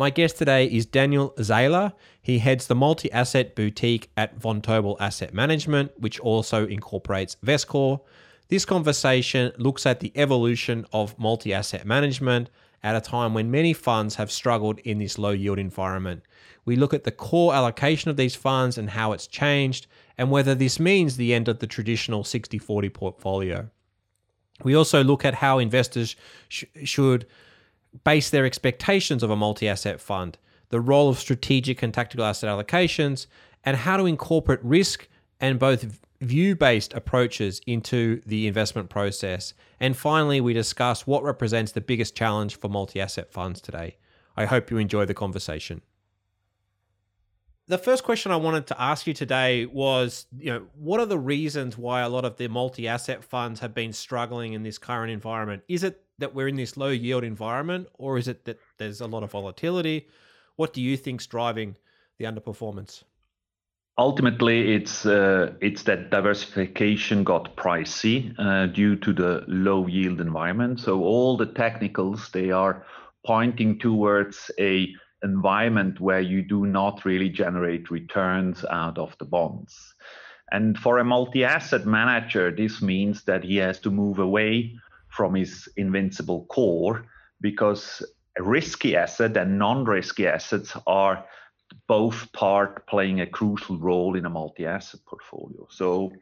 My guest today is Daniel Zahler. He heads the multi asset boutique at Vontobel Asset Management, which also incorporates Vescore. This conversation looks at the evolution of multi asset management at a time when many funds have struggled in this low yield environment. We look at the core allocation of these funds and how it's changed, and whether this means the end of the traditional 60 40 portfolio. We also look at how investors sh- should base their expectations of a multi asset fund, the role of strategic and tactical asset allocations, and how to incorporate risk and both view based approaches into the investment process. And finally, we discuss what represents the biggest challenge for multi asset funds today. I hope you enjoy the conversation. The first question I wanted to ask you today was, you know, what are the reasons why a lot of the multi-asset funds have been struggling in this current environment? Is it that we're in this low yield environment, or is it that there's a lot of volatility? What do you think's driving the underperformance? Ultimately, it's uh, it's that diversification got pricey uh, due to the low yield environment. So all the technicals they are pointing towards a environment where you do not really generate returns out of the bonds. And for a multi-asset manager, this means that he has to move away from his invincible core because risky asset and non-risky assets are both part playing a crucial role in a multi-asset portfolio. So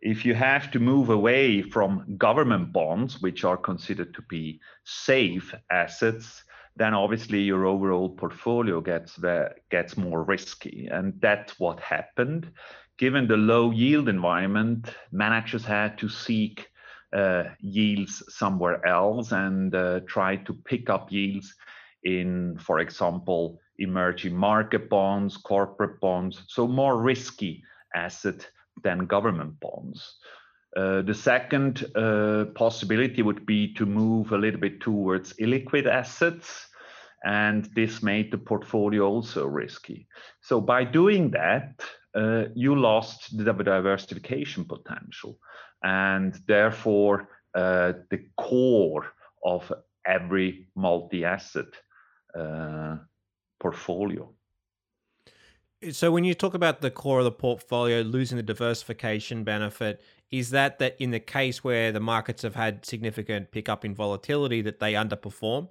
if you have to move away from government bonds, which are considered to be safe assets, then obviously your overall portfolio gets gets more risky, and that's what happened. Given the low yield environment, managers had to seek uh, yields somewhere else and uh, try to pick up yields in, for example, emerging market bonds, corporate bonds, so more risky asset than government bonds. Uh, the second uh, possibility would be to move a little bit towards illiquid assets, and this made the portfolio also risky. So by doing that, uh, you lost the diversification potential and therefore the core of every multi-asset portfolio. So when you talk about the core of the portfolio losing the diversification benefit, is that that in the case where the markets have had significant pickup in volatility that they underperform?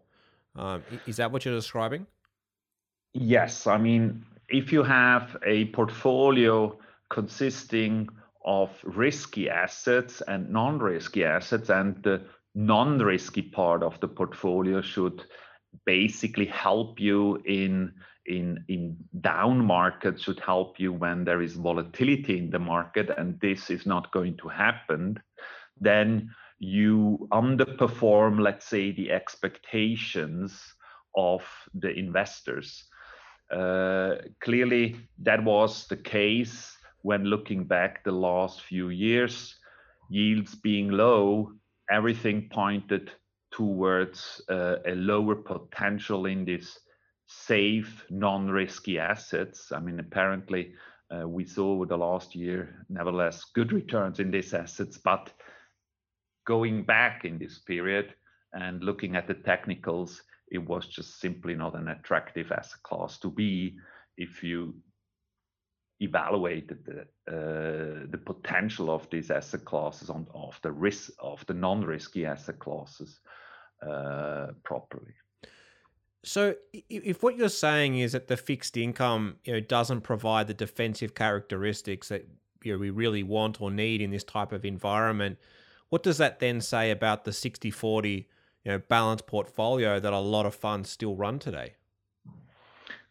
Um, is that what you're describing? Yes, I mean if you have a portfolio consisting of risky assets and non-risky assets and the non-risky part of the portfolio should basically help you in in in down markets should help you when there is volatility in the market and this is not going to happen then you underperform let's say the expectations of the investors. Uh, clearly that was the case when looking back the last few years, yields being low, everything pointed towards uh, a lower potential in these safe, non-risky assets. I mean, apparently, uh, we saw over the last year, nevertheless, good returns in these assets. But going back in this period and looking at the technicals, it was just simply not an attractive asset class to be if you evaluated the uh, the potential of these asset classes on of the risk of the non-risky asset classes uh, properly. So, if what you're saying is that the fixed income you know doesn't provide the defensive characteristics that you know, we really want or need in this type of environment, what does that then say about the 60-40 you know balanced portfolio that a lot of funds still run today?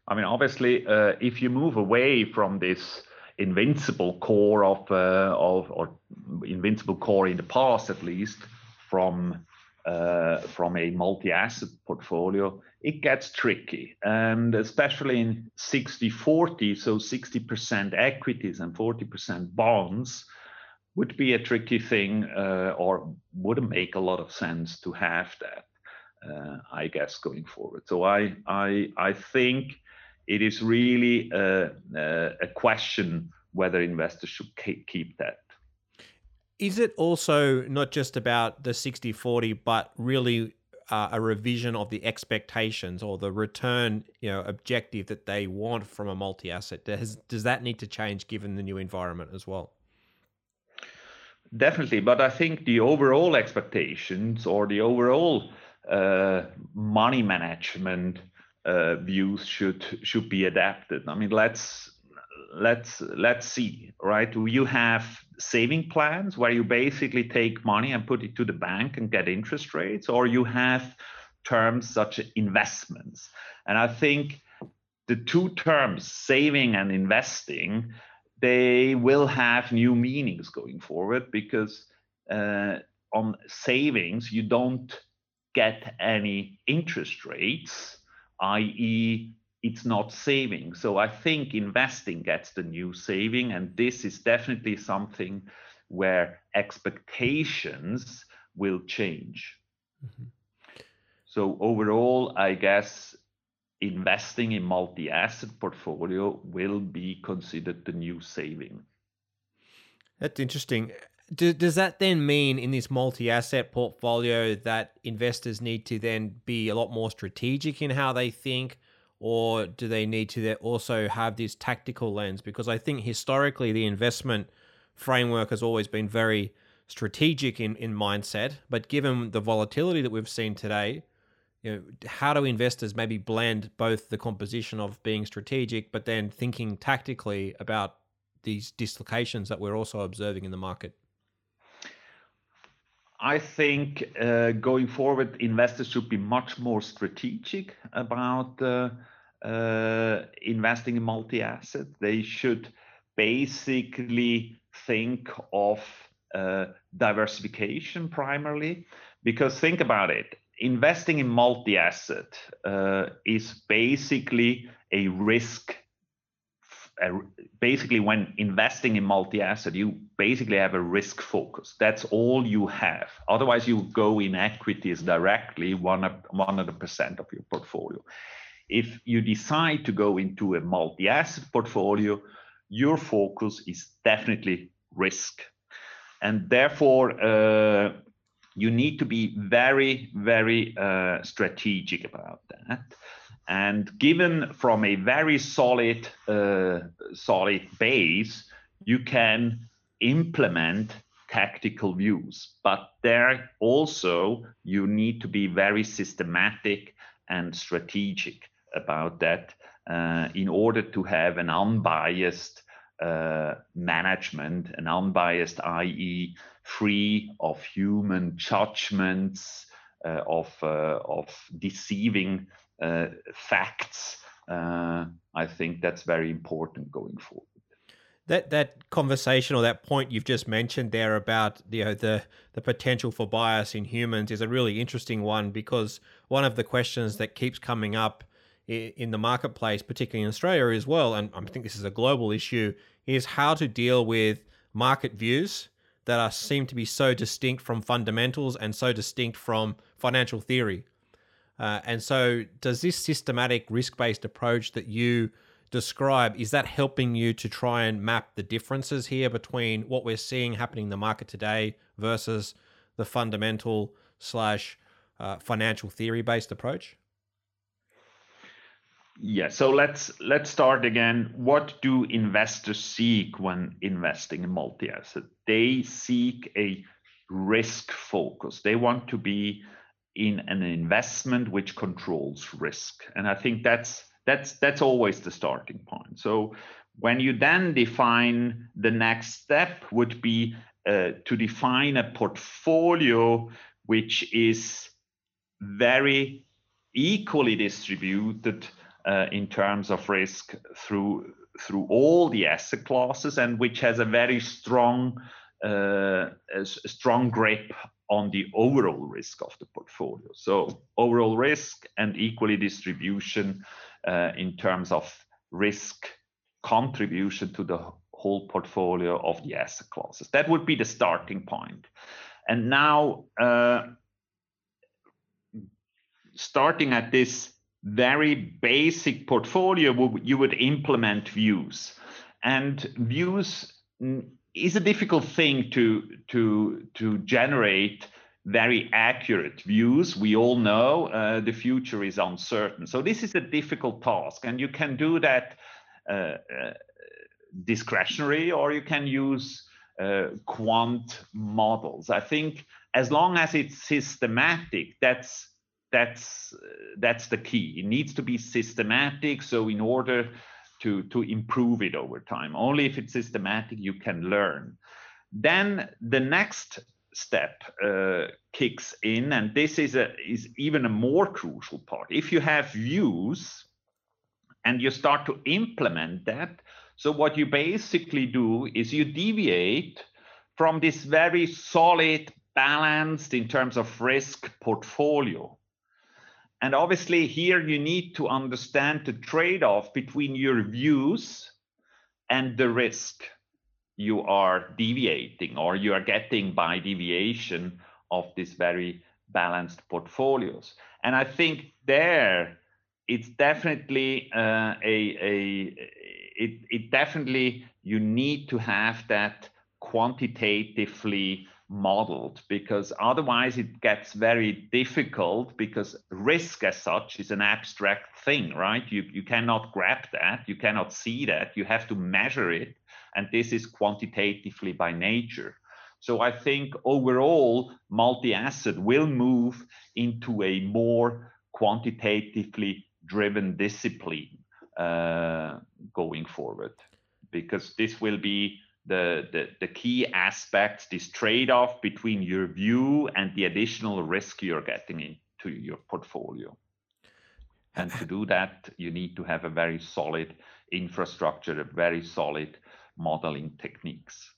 I mean, obviously, uh, if you move away from this invincible core of, uh, of or invincible core in the past, at least, from uh, from a multi-asset portfolio, it gets tricky. And especially in 60-40, so 60% equities and 40% bonds, would be a tricky thing uh, or wouldn't make a lot of sense to have that, uh, I guess, going forward. So I, I, I think it is really a, a question whether investors should keep that. Is it also not just about the 60 40, but really uh, a revision of the expectations or the return you know objective that they want from a multi-asset? Does, does that need to change given the new environment as well? Definitely but i think the overall expectations or the overall uh, money management uh, views should should be adapted. I mean let's let's let's see right? You have saving plans where you basically take money and put it to the bank and get interest rates or you have terms such as investments? And i think the two terms saving and investing they will have new meanings going forward because uh, on savings you don't get any interest rates i.e it's not saving. So I think investing gets the new saving, and this is definitely something where expectations will change. Mm-hmm. So overall, I guess investing in multi-asset portfolio will be considered the new saving. That's interesting. does that then mean in this multi-asset portfolio that investors need to then be a lot more strategic in how they think? Or do they need to also have this tactical lens? Because I think historically the investment framework has always been very strategic in, in mindset, but given the volatility that we've seen today, you know, how do investors maybe blend both the composition of being strategic, but then thinking tactically about these dislocations that we're also observing in the market? I think uh, going forward, investors should be much more strategic about uh, investing in multi-asset. They should basically think of uh, diversification primarily, because think about it, investing in multi-asset uh, is basically a risk. basically, when investing in multi-asset, you basically have a risk focus. That's all you have. Otherwise, you go in equities directly, one hundred percent of your portfolio if you decide to go into a multi-asset portfolio, your focus is definitely risk. And therefore, uh, you need to be very, very uh, strategic about that. And given from a very solid, uh, solid base, you can implement tactical views. But there also, you need to be very systematic and strategic about that uh, in order to have an unbiased uh, management, an unbiased, i.e., free of human judgments, uh, of of deceiving facts. I think that's very important going forward. That that conversation or that point you've just mentioned there about you know the the potential for bias in humans is a really interesting one because one of the questions that keeps coming up in the marketplace, particularly in Australia as well, and I think this is a global issue, is how to deal with market views that are seem to be so distinct from fundamentals and so distinct from financial theory. Uh, and so, does this systematic risk-based approach that you describe is that helping you to try and map the differences here between what we're seeing happening in the market today versus the fundamental slash uh, financial theory-based approach? Yeah, so let's let's start again. What do investors seek when investing in multi-asset? They seek a risk focus. They want to be in an investment which controls risk. And I think that's that's that's always the starting point. So when you then define the next step would be uh, to define a portfolio which is very equally distributed uh, in terms of risk through through all the asset classes and which has a very strong uh, a strong grip on the overall risk of the portfolio. So overall risk and equally distribution uh, in terms of risk contribution to the whole portfolio of the asset classes. That would be the starting point. And now, uh, starting at this very basic portfolio, you would implement views. And views is a difficult thing to to to generate very accurate views. We all know uh, the future is uncertain, so this is a difficult task, and you can do that uh, uh, discretionary, or you can use uh, quant models. I think as long as it's systematic, that's that's that's the key. It needs to be systematic. So in order to, to improve it over time. Only if it's systematic, you can learn. Then the next step uh, kicks in, and this is, a, is even a more crucial part. If you have views and you start to implement that, so what you basically do is you deviate from this very solid, balanced in terms of risk portfolio and obviously, here you need to understand the trade off between your views and the risk you are deviating or you are getting by deviation of these very balanced portfolios. And I think there it's definitely uh, a, a it, it definitely you need to have that quantitatively modeled because otherwise it gets very difficult because risk as such is an abstract thing right? You you cannot grab that you cannot see that you have to measure it and this is quantitatively by nature. So i think overall multi-asset will move into a more quantitatively driven discipline uh, going forward because this will be the, the, the key aspects, this trade-off between your view and the additional risk you're getting into your portfolio. And to do that, you need to have a very solid infrastructure, a very solid modeling techniques.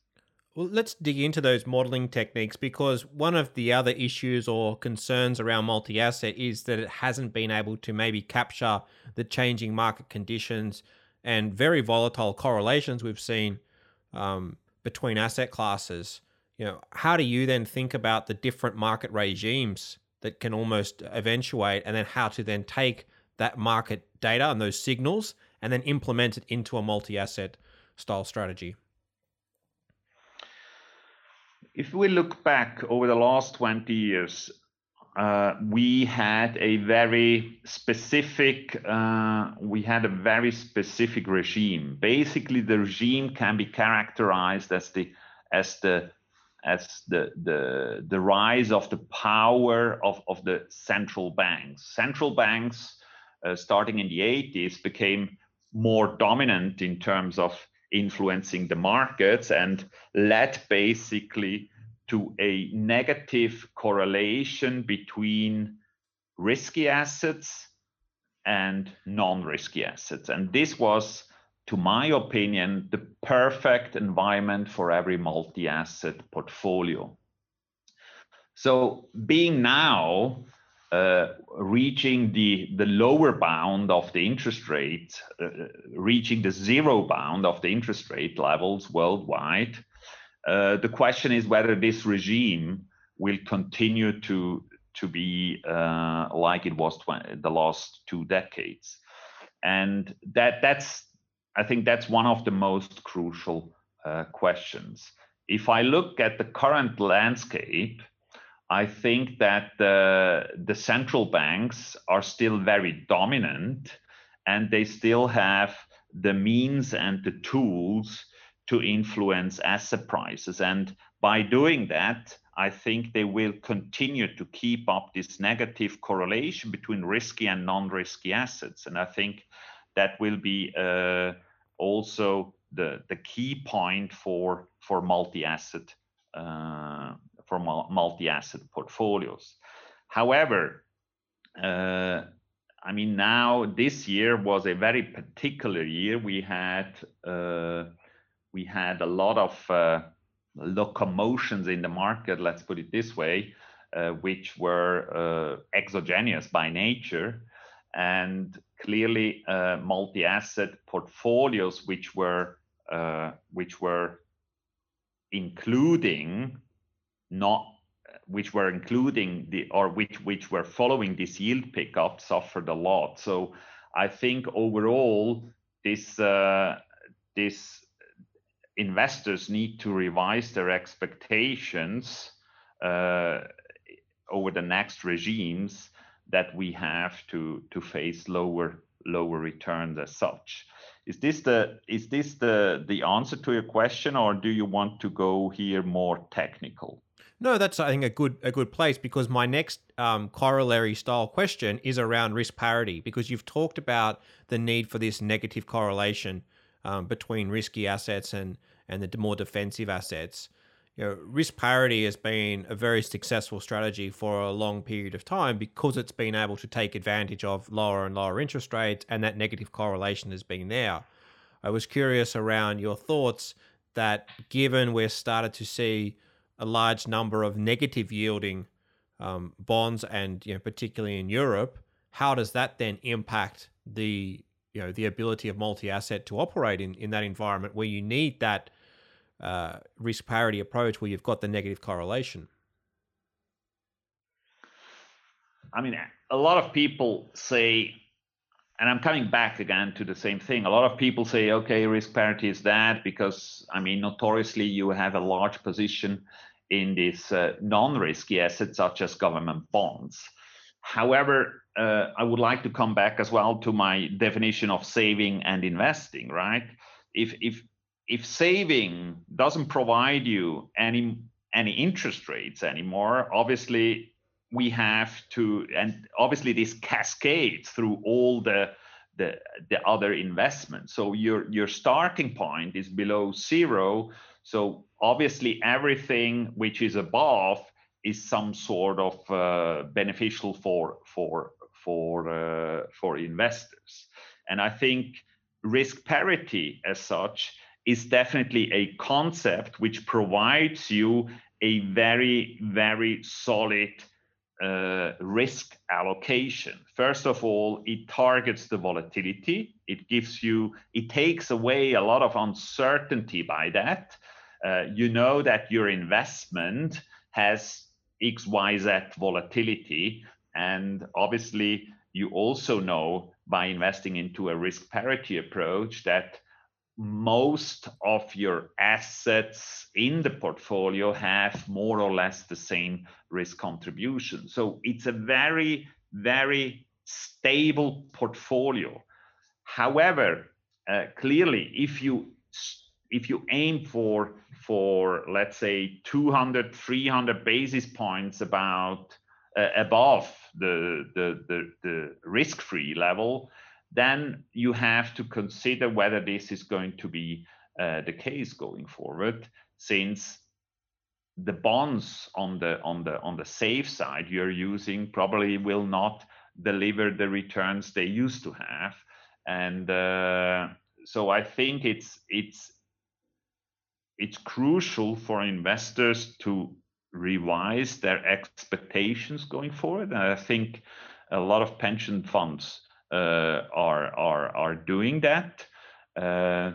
Well, let's dig into those modeling techniques because one of the other issues or concerns around multi asset is that it hasn't been able to maybe capture the changing market conditions and very volatile correlations we've seen um, between asset classes, you know, how do you then think about the different market regimes that can almost eventuate, and then how to then take that market data and those signals and then implement it into a multi-asset style strategy? If we look back over the last 20 years, uh, we had a very specific uh, we had a very specific regime. Basically the regime can be characterized as the as the as the the the rise of the power of of the central banks. Central banks uh, starting in the 80s became more dominant in terms of influencing the markets and led basically to a negative correlation between risky assets and non-risky assets. And this was, to my opinion, the perfect environment for every multi-asset portfolio. So being now uh, reaching the, the lower bound of the interest rate, uh, reaching the zero bound of the interest rate levels worldwide, uh, the question is whether this regime will continue to to be uh, like it was the last two decades, and that that's I think that's one of the most crucial uh, questions. If I look at the current landscape, I think that the, the central banks are still very dominant and they still have the means and the tools to influence asset prices. And by doing that, I think they will continue to keep up this negative correlation between risky and non-risky assets. And I think that will be uh, also the, the key point for, for multi-asset uh, for multi-asset portfolios. However, uh, I mean, now this year was a very particular year. We had uh, we had a lot of uh, locomotions in the market, let's put it this way, uh, which were uh, exogenous by nature, and clearly uh, multi-asset portfolios which were uh, which were including not which were including the or which which were following this yield pickup suffered a lot. So I think overall this uh, this investors need to revise their expectations uh, over the next regimes that we have to to face lower lower returns as such. Is this the is this the the answer to your question, or do you want to go here more technical? No, that's I think a good a good place because my next um, corollary style question is around risk parity because you've talked about the need for this negative correlation um, between risky assets and and the more defensive assets. You know, risk parity has been a very successful strategy for a long period of time because it's been able to take advantage of lower and lower interest rates, and that negative correlation has been there. I was curious around your thoughts that given we're started to see a large number of negative yielding um, bonds, and you know, particularly in Europe, how does that then impact the you know the ability of multi-asset to operate in, in that environment where you need that uh, risk parity approach where you've got the negative correlation? I mean, a lot of people say, and I'm coming back again to the same thing. A lot of people say, okay, risk parity is that because, I mean, notoriously you have a large position in these uh, non-risky assets such as government bonds. However, uh, I would like to come back as well to my definition of saving and investing, right? If if if saving doesn't provide you any any interest rates anymore, obviously we have to, and obviously this cascades through all the the the other investments. So your your starting point is below zero. So obviously everything which is above is some sort of uh, beneficial for for for uh, for investors. And I think risk parity as such is definitely a concept which provides you a very very solid uh, risk allocation. First of all, it targets the volatility. It gives you, it takes away a lot of uncertainty by that. Uh, you know that your investment has XYZ volatility. And obviously, you also know by investing into a risk parity approach that most of your assets in the portfolio have more or less the same risk contribution. So it's a very, very stable portfolio. However, uh, clearly, if you if you aim for for let's say 200 300 basis points about uh, above the the the, the risk free level then you have to consider whether this is going to be uh, the case going forward since the bonds on the on the on the safe side you're using probably will not deliver the returns they used to have. And uh, so i think it's it's it's crucial for investors to revise their expectations going forward. And I think a lot of pension funds uh, are, are, are doing that. Uh,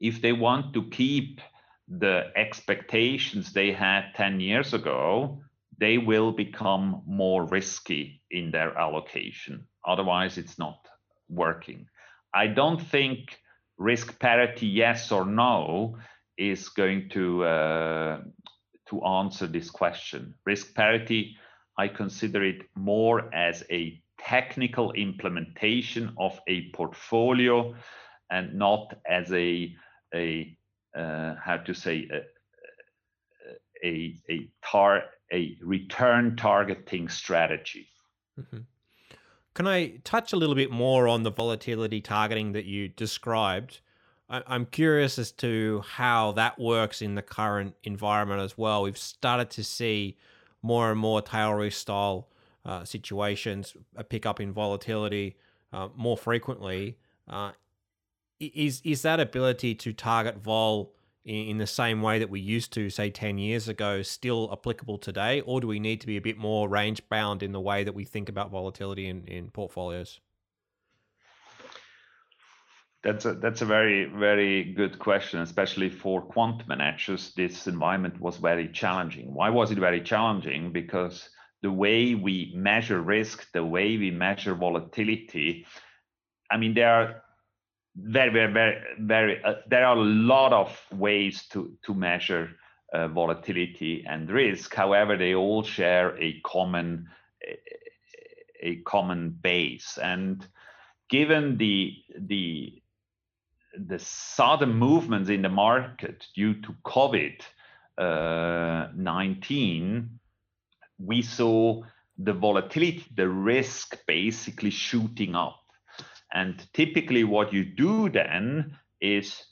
if they want to keep the expectations they had 10 years ago, they will become more risky in their allocation. Otherwise, it's not working. I don't think risk parity, yes or no, is going to uh, to answer this question. Risk parity, I consider it more as a technical implementation of a portfolio and not as a a uh, how to say a a a, tar a return targeting strategy. Mm-hmm. Can I touch a little bit more on the volatility targeting that you described? I'm curious as to how that works in the current environment as well. We've started to see more and more tail risk style uh, situations, a pickup in volatility uh, more frequently. Uh, is is that ability to target vol in, the same way that we used to, say, 10 years ago, still applicable today? Or do we need to be a bit more range bound in the way that we think about volatility in, in portfolios? That's a that's a very very good question, especially for quant managers. This environment was very challenging. Why was it very challenging? Because the way we measure risk, the way we measure volatility, I mean, there are very very very very uh, there are a lot of ways to to measure uh, volatility and risk. However, they all share a common a, a common base and given the the the sudden movements in the market due to COVID uh, 19, we saw the volatility, the risk basically shooting up. And typically, what you do then is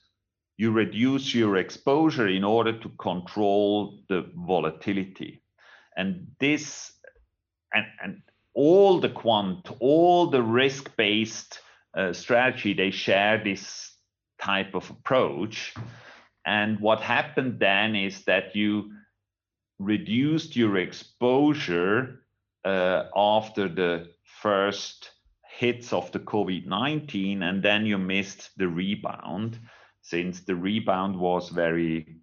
you reduce your exposure in order to control the volatility. And this, and, and all the quant, all the risk based uh, strategy, they share this type of approach. And what happened then is that you reduced your exposure uh, after the first hits of the COVID 19, and then you missed the rebound since the rebound was very,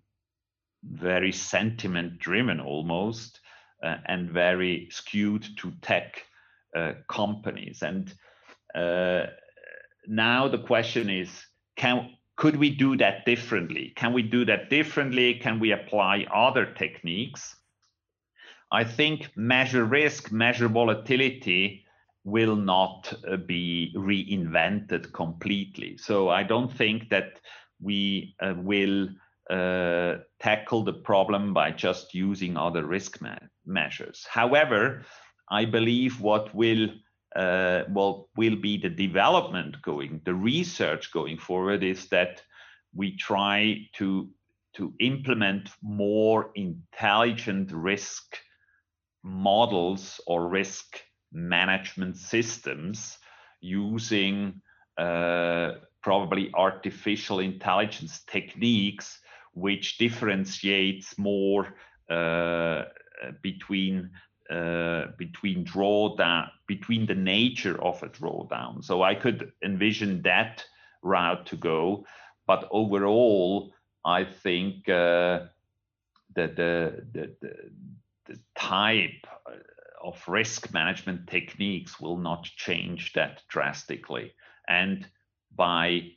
very sentiment driven almost uh, and very skewed to tech uh, companies. And uh, now the question is can could we do that differently? Can we do that differently? Can we apply other techniques? I think measure risk, measure volatility will not uh, be reinvented completely. So I don't think that we uh, will uh, tackle the problem by just using other risk measures. However, I believe what will uh, what will be the development going, the research going forward is that we try to to implement more intelligent risk models or risk management systems using uh, probably artificial intelligence techniques which differentiates more uh, between uh, between drawdown between the nature of a drawdown. So I could envision that route to go, but overall, I think uh, that the, the, the, the type of risk management techniques will not change that drastically. And by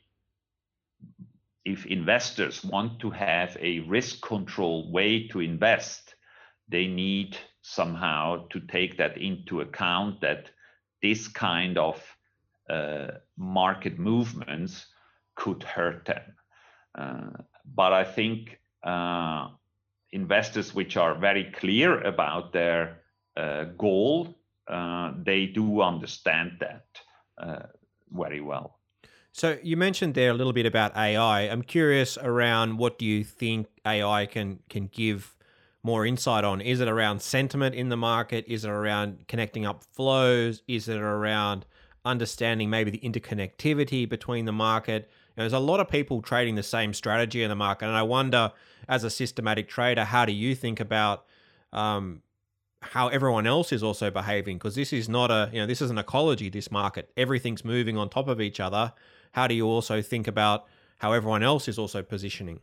if investors want to have a risk control way to invest, they need somehow to take that into account that this kind of uh, market movements could hurt them. Uh, but I think uh, investors which are very clear about their uh, goal, uh, they do understand that uh, very well. So you mentioned there a little bit about AI. I'm curious around what do you think AI can can give more insight on? Is it around sentiment in the market? Is it around connecting up flows? Is it around understanding maybe the interconnectivity between the market? You know, there's a lot of people trading the same strategy in the market, and I wonder, as a systematic trader, how do you think about um, how everyone else is also behaving? Because this is not a you know this is an ecology. This market, everything's moving on top of each other. How do you also think about how everyone else is also positioning?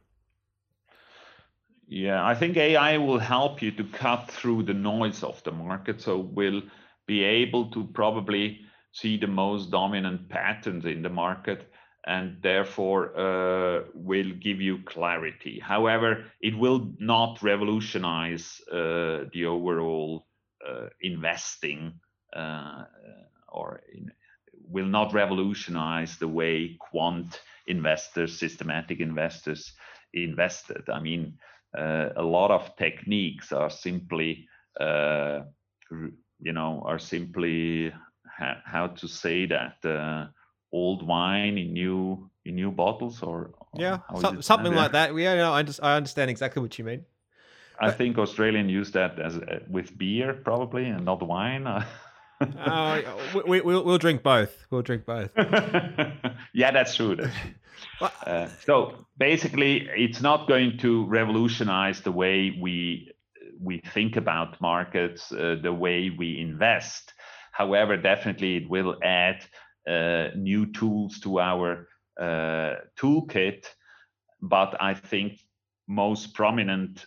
Yeah, I think AI will help you to cut through the noise of the market. So we'll be able to probably see the most dominant patterns in the market and therefore uh, will give you clarity. However, it will not revolutionize uh, the overall uh, investing uh, or in, will not revolutionize the way quant investors, systematic investors invested. I mean, a lot of techniques are simply uh, you know are simply ha- how to say that uh, old wine in new in new bottles or, or yeah so, something like that. Yeah no, I, just, I understand exactly what you mean. I think Australian use that as uh, with beer probably and not wine. uh, we, will we'll drink both. We'll drink both. yeah, that's true. That's true. Uh, so basically, it's not going to revolutionize the way we we think about markets, uh, the way we invest. However, definitely it will add uh, new tools to our uh, toolkit. But I think most prominent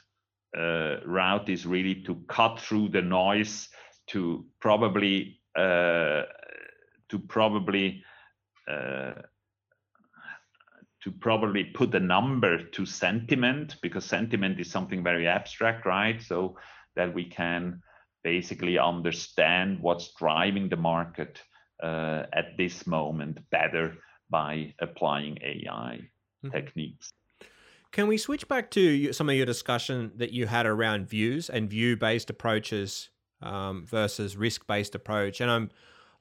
uh, route is really to cut through the noise to probably uh, to probably uh, to probably put a number to sentiment because sentiment is something very abstract, right? So that we can basically understand what's driving the market uh, at this moment better by applying AI mm-hmm. techniques. Can we switch back to some of your discussion that you had around views and view based approaches um, versus risk based approach? And I'm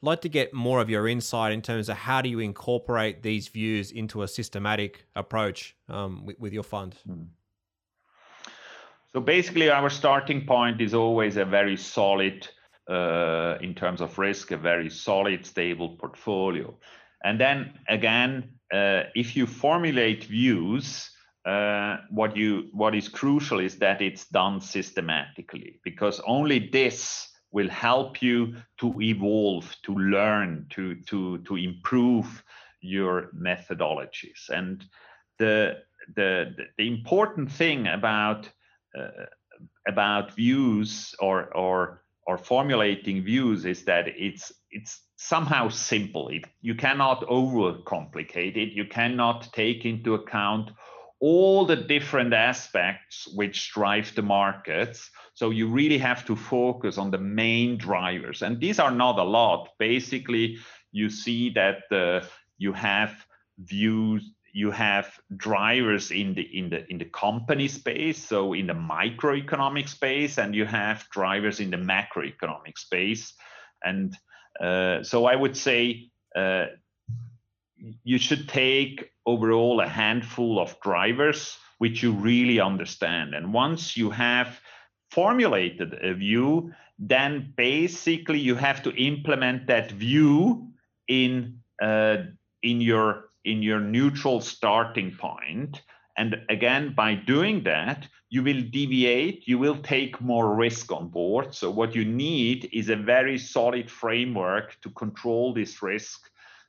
like to get more of your insight in terms of how do you incorporate these views into a systematic approach um, with, with, your fund. Hmm. So basically, our starting point is always a very solid, uh, in terms of risk, a very solid, stable portfolio. And then again, uh, if you formulate views, uh, what you what is crucial is that it's done systematically, because only this will help you to evolve, to learn, to to to improve your methodologies. And the the the important thing about uh, about views or or or formulating views is that it's it's somehow simple. It, you cannot overcomplicate it. You cannot take into account all the different aspects which drive the markets. So you really have to focus on the main drivers. And these are not a lot. Basically, you see that uh, you have views you have drivers in the in the in the company space so in the microeconomic space and you have drivers in the macroeconomic space and uh, so i would say uh, you should take overall a handful of drivers which you really understand. And once you have formulated a view, then basically you have to implement that view in uh, in your in your neutral starting point. And again, by doing that, you will deviate, you will take more risk on board. So, what you need is a very solid framework to control this risk.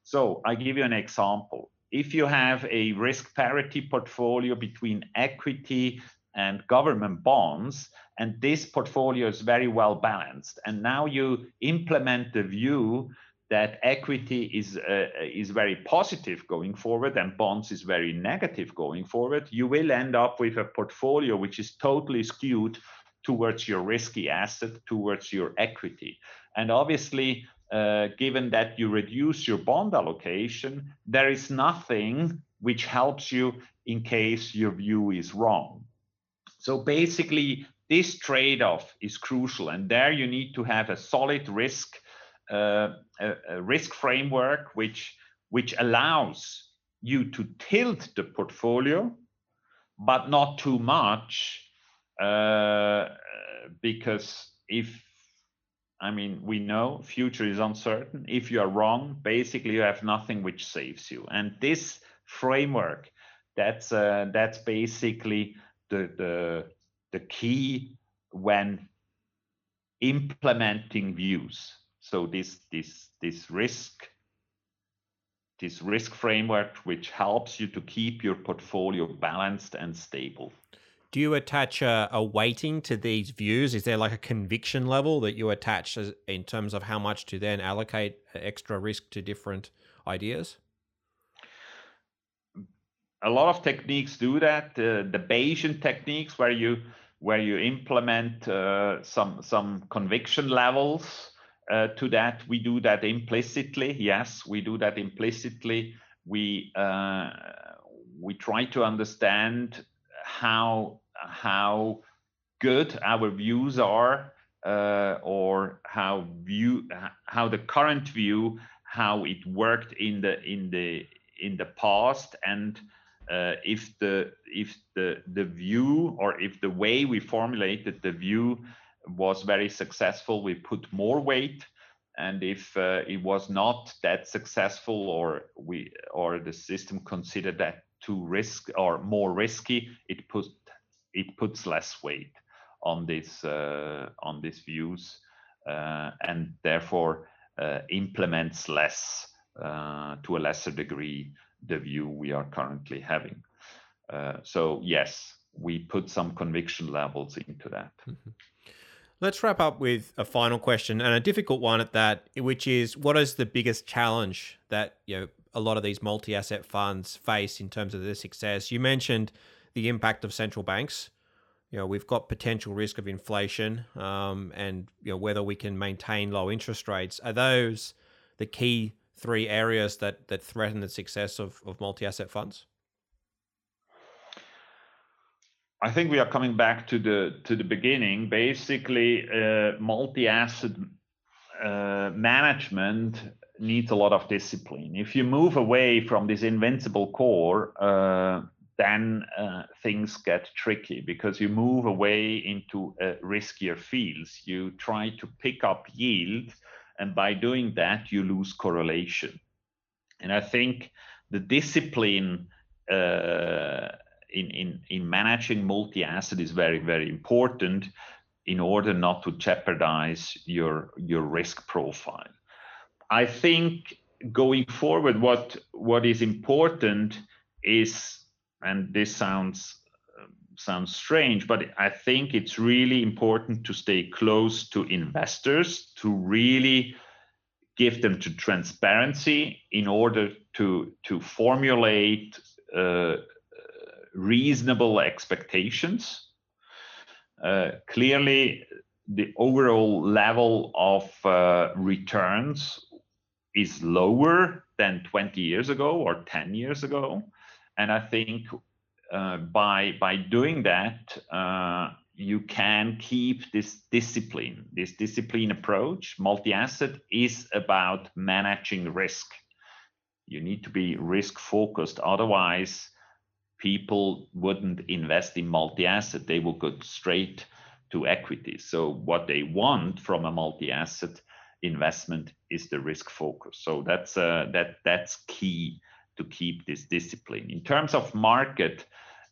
So, I give you an example if you have a risk parity portfolio between equity and government bonds, and this portfolio is very well balanced, and now you implement the view that equity is uh, is very positive going forward and bonds is very negative going forward, you will end up with a portfolio which is totally skewed towards your risky asset, towards your equity. And obviously, uh, given that you reduce your bond allocation, there is nothing which helps you in case your view is wrong. So basically, this trade-off is crucial, and there you need to have a solid risk uh, a, a risk framework which which allows you to tilt the portfolio, but not too much, uh, because if I mean, we know future is uncertain. If you are wrong, basically you have nothing which saves you. And this framework, that's uh, that's basically the the the key when implementing views. So this this this risk this risk framework which helps you to keep your portfolio balanced and stable do you attach a, a, weighting to these views? Is there like a conviction level that you attach as, in terms of how much to then allocate extra risk to different ideas? A lot of techniques do that. Uh, the Bayesian techniques, where you where you implement uh, some some conviction levels uh, to that, we do that implicitly. Yes, we do that implicitly. We uh, we try to understand how how good our views are uh, or how view how the current view how it worked in the in the in the past and uh, if the if the the view or if the way we formulated the view was very successful we put more weight. And if uh, it was not that successful or we or the system considered that too risk or more risky, it put it puts less weight on this uh, on these views uh, and therefore uh, implements less uh, to a lesser degree the view we are currently having. Uh, so yes, we put some conviction levels into that. Mm-hmm. Let's wrap up with a final question and a difficult one at that, which is what is the biggest challenge that you know a lot of these multi-asset funds face in terms of their success? You mentioned the impact of central banks. You know, we've got potential risk of inflation, um, and you know whether we can maintain low interest rates. Are those the key three areas that that threaten the success of, of multi-asset funds? I think we are coming back to the to the beginning. Basically, uh, multi-asset uh, management needs a lot of discipline. If you move away from this invincible core, uh, then uh, things get tricky because you move away into uh, riskier fields. You try to pick up yield, and by doing that, you lose correlation. And I think the discipline uh, in, in, in managing multi-asset is very, very important in order not to jeopardize your, your risk profile. I think going forward, what, what is important is, and this sounds sounds strange, but I think it's really important to stay close to investors to really give them to transparency in order to to formulate uh, reasonable expectations. Uh, clearly, the overall level of uh, returns is lower than 20 years ago or 10 years ago. And I think uh, by, by doing that, uh, you can keep this discipline, this discipline approach. Multi asset is about managing risk. You need to be risk focused. Otherwise, people wouldn't invest in multi-asset they would go straight to equity so what they want from a multi-asset investment is the risk focus. So that's uh, that that's key to keep this discipline. In terms of market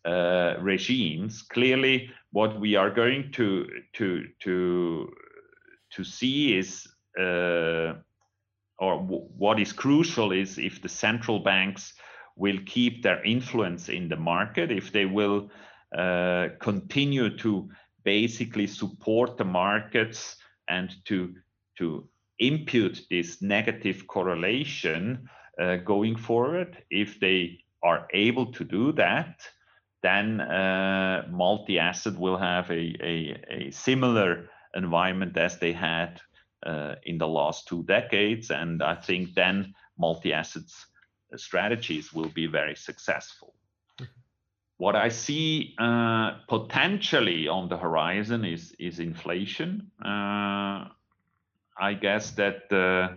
uh, regimes clearly what we are going to to to to see is uh, or w- what is crucial is if the central banks will keep their influence in the market, if they will uh, continue to basically support the markets and to to impute this negative correlation uh, going forward, if they are able to do that, then uh, multi-asset will have a, a, a, similar environment as they had uh, in the last two decades. And I think then multi-assets strategies will be very successful. What I see uh, potentially on the horizon is is inflation. I guess that uh,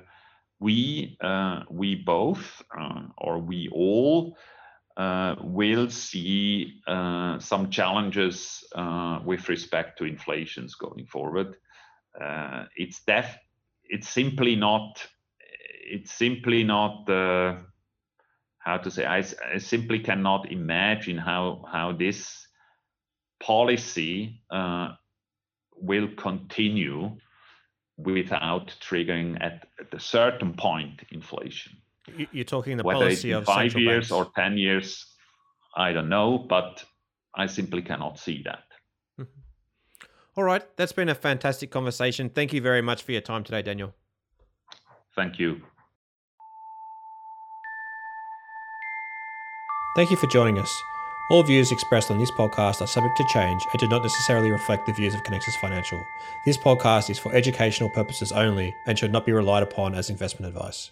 we uh, we both uh, or we all uh, will see some challenges with respect to inflations going forward. it's def it's simply not it's simply not how to say I, I simply cannot imagine how how this policy uh, will continue without triggering at, at, a certain point inflation. You're talking the Whether policy of five years banks. or ten years, I don't know, but I simply cannot see that. Mm-hmm. All right, that's been a fantastic conversation. Thank you very much for your time today, Daniel. Thank you. Thank you for joining us. All views expressed on this podcast are subject to change and do not necessarily reflect the views of Conexus Financial. This podcast is for educational purposes only and should not be relied upon as investment advice.